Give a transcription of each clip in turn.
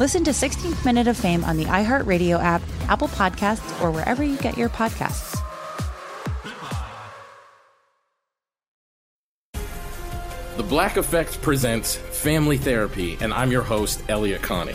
Listen to 16th Minute of Fame on the iHeartRadio app, Apple Podcasts, or wherever you get your podcasts. The Black Effect presents Family Therapy, and I'm your host, Elliott Connie.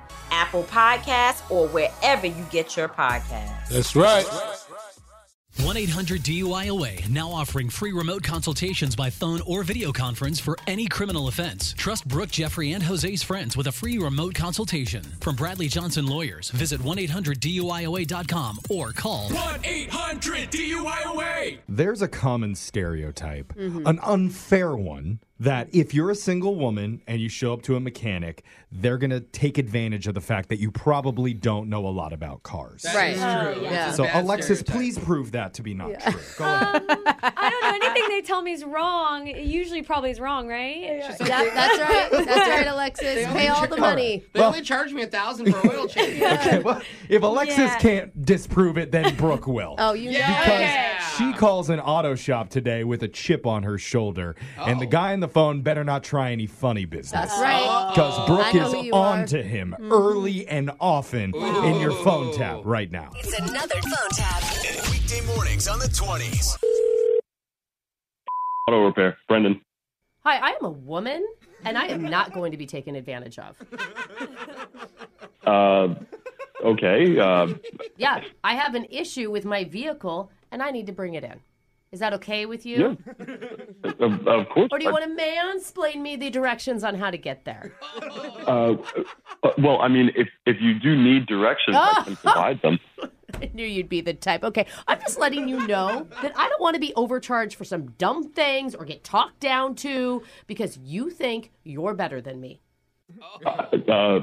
Apple Podcasts, or wherever you get your podcasts. That's right. 1 800 DUIOA now offering free remote consultations by phone or video conference for any criminal offense. Trust Brooke, Jeffrey, and Jose's friends with a free remote consultation. From Bradley Johnson Lawyers, visit 1 800 DUIOA.com or call 1 800 DUIOA. There's a common stereotype, mm-hmm. an unfair one, that if you're a single woman and you show up to a mechanic, they're going to take advantage of the fact that you probably don't know a lot about cars. Right. Oh, yeah. So, Alexis, stereotype. please prove that to be not true. Go ahead. Um, I don't know. Anything they tell me is wrong. It usually probably is wrong, right? Yep, that's right. That's right, Alexis. Pay all the money. They only charge me a thousand for oil change. Okay, well, if Alexis Yeah. can't disprove it, then Brooke will. Oh, you Yeah. know. because Yeah. She calls an auto shop today with a chip on her shoulder, and the Oh. guy on the phone better not try any funny business. That's right. Because Brooke is on are. to him early and often in your phone tap right now. It's another phone tap. Weekday mornings on the 20s. Auto repair, Brendan. Hi, I am a woman, and I am not going to be taken advantage of. Uh, okay. Uh, Yeah, I have an issue with my vehicle, and I need to bring it in. Is that okay with you? yeah. of, of course. Or do you want to mansplain me the directions on how to get there? Uh, uh, well, I mean, if if you do need directions, I can provide them. I knew you'd be the type. Okay, I'm just letting you know that I don't want to be overcharged for some dumb things or get talked down to because you think you're better than me. Uh,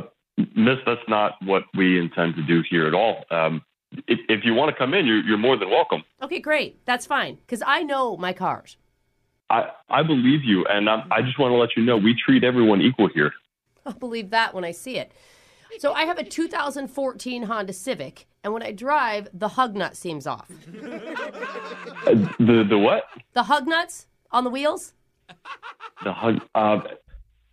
miss, that's not what we intend to do here at all. Um, if, if you want to come in, you're, you're more than welcome. Okay, great. That's fine because I know my cars. I, I believe you, and I, I just want to let you know we treat everyone equal here. I'll believe that when I see it. So I have a 2014 Honda Civic, and when I drive, the hug nut seems off. Uh, the the what? The hug nuts on the wheels? The hug. Uh,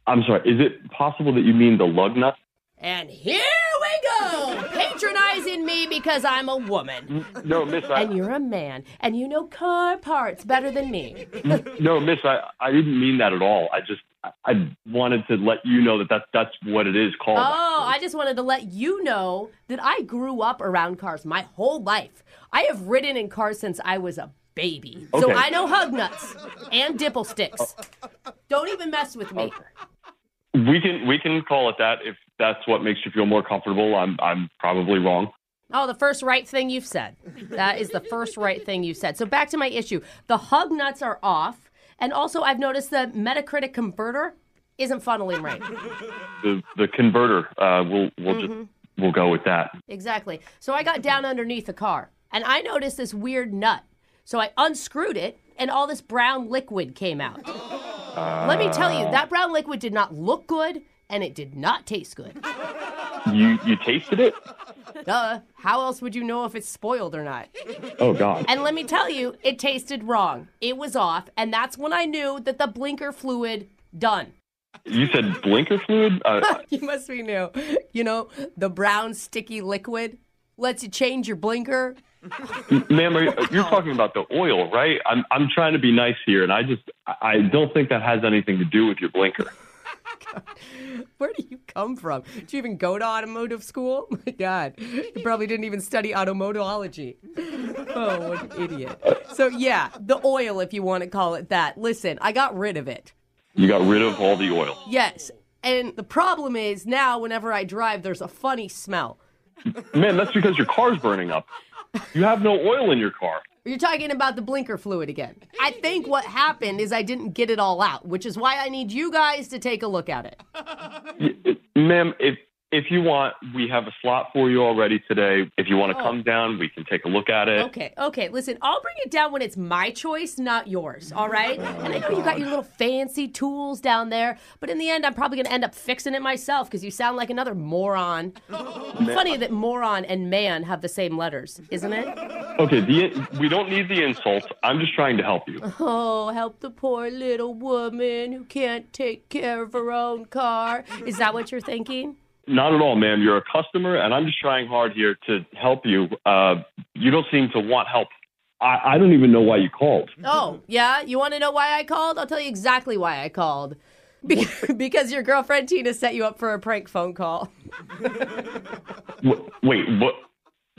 I'm sorry. Is it possible that you mean the lug nut? And here we go, patronizing me because I'm a woman. No, Miss. I, And you're a man, and you know car parts better than me. no, Miss. I, I didn't mean that at all. I just I, wanted to let you know that that's that's what it is called. Oh, I just wanted to let you know that I grew up around cars my whole life. I have ridden in cars since I was a baby. Okay. So I know hug nuts and dipple sticks. Don't even mess with me. We can we can call it that if that's what makes you feel more comfortable. I'm I'm probably wrong. Oh, the first right thing you've said. That is the first right thing you said. So back to my issue. The hug nuts are off. And also, I've noticed the Metacritic converter isn't funneling right. The the converter. Uh, we'll we'll Mm-hmm. just we'll go with that. Exactly. So I got down underneath the car and I noticed this weird nut. So I unscrewed it and all this brown liquid came out. Let me tell you, that brown liquid did not look good and it did not taste good. You you tasted it? Duh. How else would you know if it's spoiled or not? Oh God. And let me tell you, it tasted wrong. It was off, and that's when I knew that the blinker fluid done. You said blinker fluid? Uh, you must be new. You know, the brown sticky liquid lets you change your blinker. Ma'am, are you, you're talking about the oil, right? I'm I'm trying to be nice here, and I just I don't think that has anything to do with your blinker. Where do you come from? Did you even go to automotive school? My God, you probably didn't even study automotivology. Oh, what an idiot. So, yeah, the oil, if you want to call it that. Listen, I got rid of it. You got rid of all the oil. Yes. And the problem is now, whenever I drive, there's a funny smell. Man, that's because your car's burning up. You have no oil in your car. You're talking about the blinker fluid again. I think what happened is I didn't get it all out, which is why I need you guys to take a look at it. Ma'am, if if you want, we have a slot for you already today. If you want to Oh. come down, we can take a look at it. Okay, okay. Listen, I'll bring it down when it's my choice, not yours. All right? And I know you got your little fancy tools down there, but in the end, I'm probably going to end up fixing it myself because you sound like another moron. Funny that moron and man have the same letters, isn't it? Okay, the, we don't need the insults. I'm just trying to help you. Oh, help the poor little woman who can't take care of her own car. Is that what you're thinking? Not at all, ma'am. You're a customer, and I'm just trying hard here to help you. Uh, you don't seem to want help. I, I don't even know why you called. Oh, yeah? You want to know why I called? I'll tell you exactly why I called. Be- because your girlfriend Tina set you up for a prank phone call. Wait, what?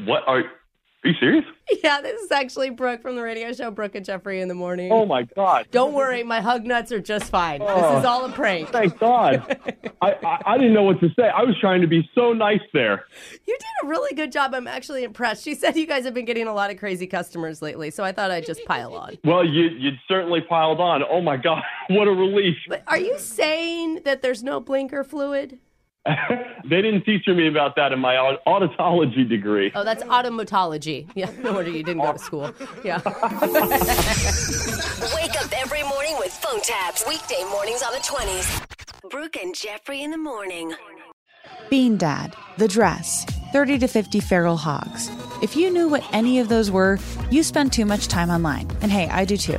What are? Are you serious? Yeah, this is actually Brooke from the radio show Brooke and Jeffrey in the morning. Oh my God! Don't worry, my hug nuts are just fine. Oh. This is all a prank. Thank God. I, I I didn't know what to say. I was trying to be so nice there. You did a really good job. I'm actually impressed. She said you guys have been getting a lot of crazy customers lately, so I thought I'd just pile on. Well, you you'd certainly piled on. Oh my God! What a relief. But are you saying that there's no blinker fluid? They didn't teach me about that in my aud- auditology degree. Oh, that's automatology. Yeah, no wonder you didn't go to school. Yeah. Wake up every morning with phone taps. Weekday mornings on the 20s. Brooke and Jeffrey in the morning. Bean Dad, The Dress, 30 to 50 Feral Hogs. If you knew what any of those were, you spend too much time online. And hey, I do too.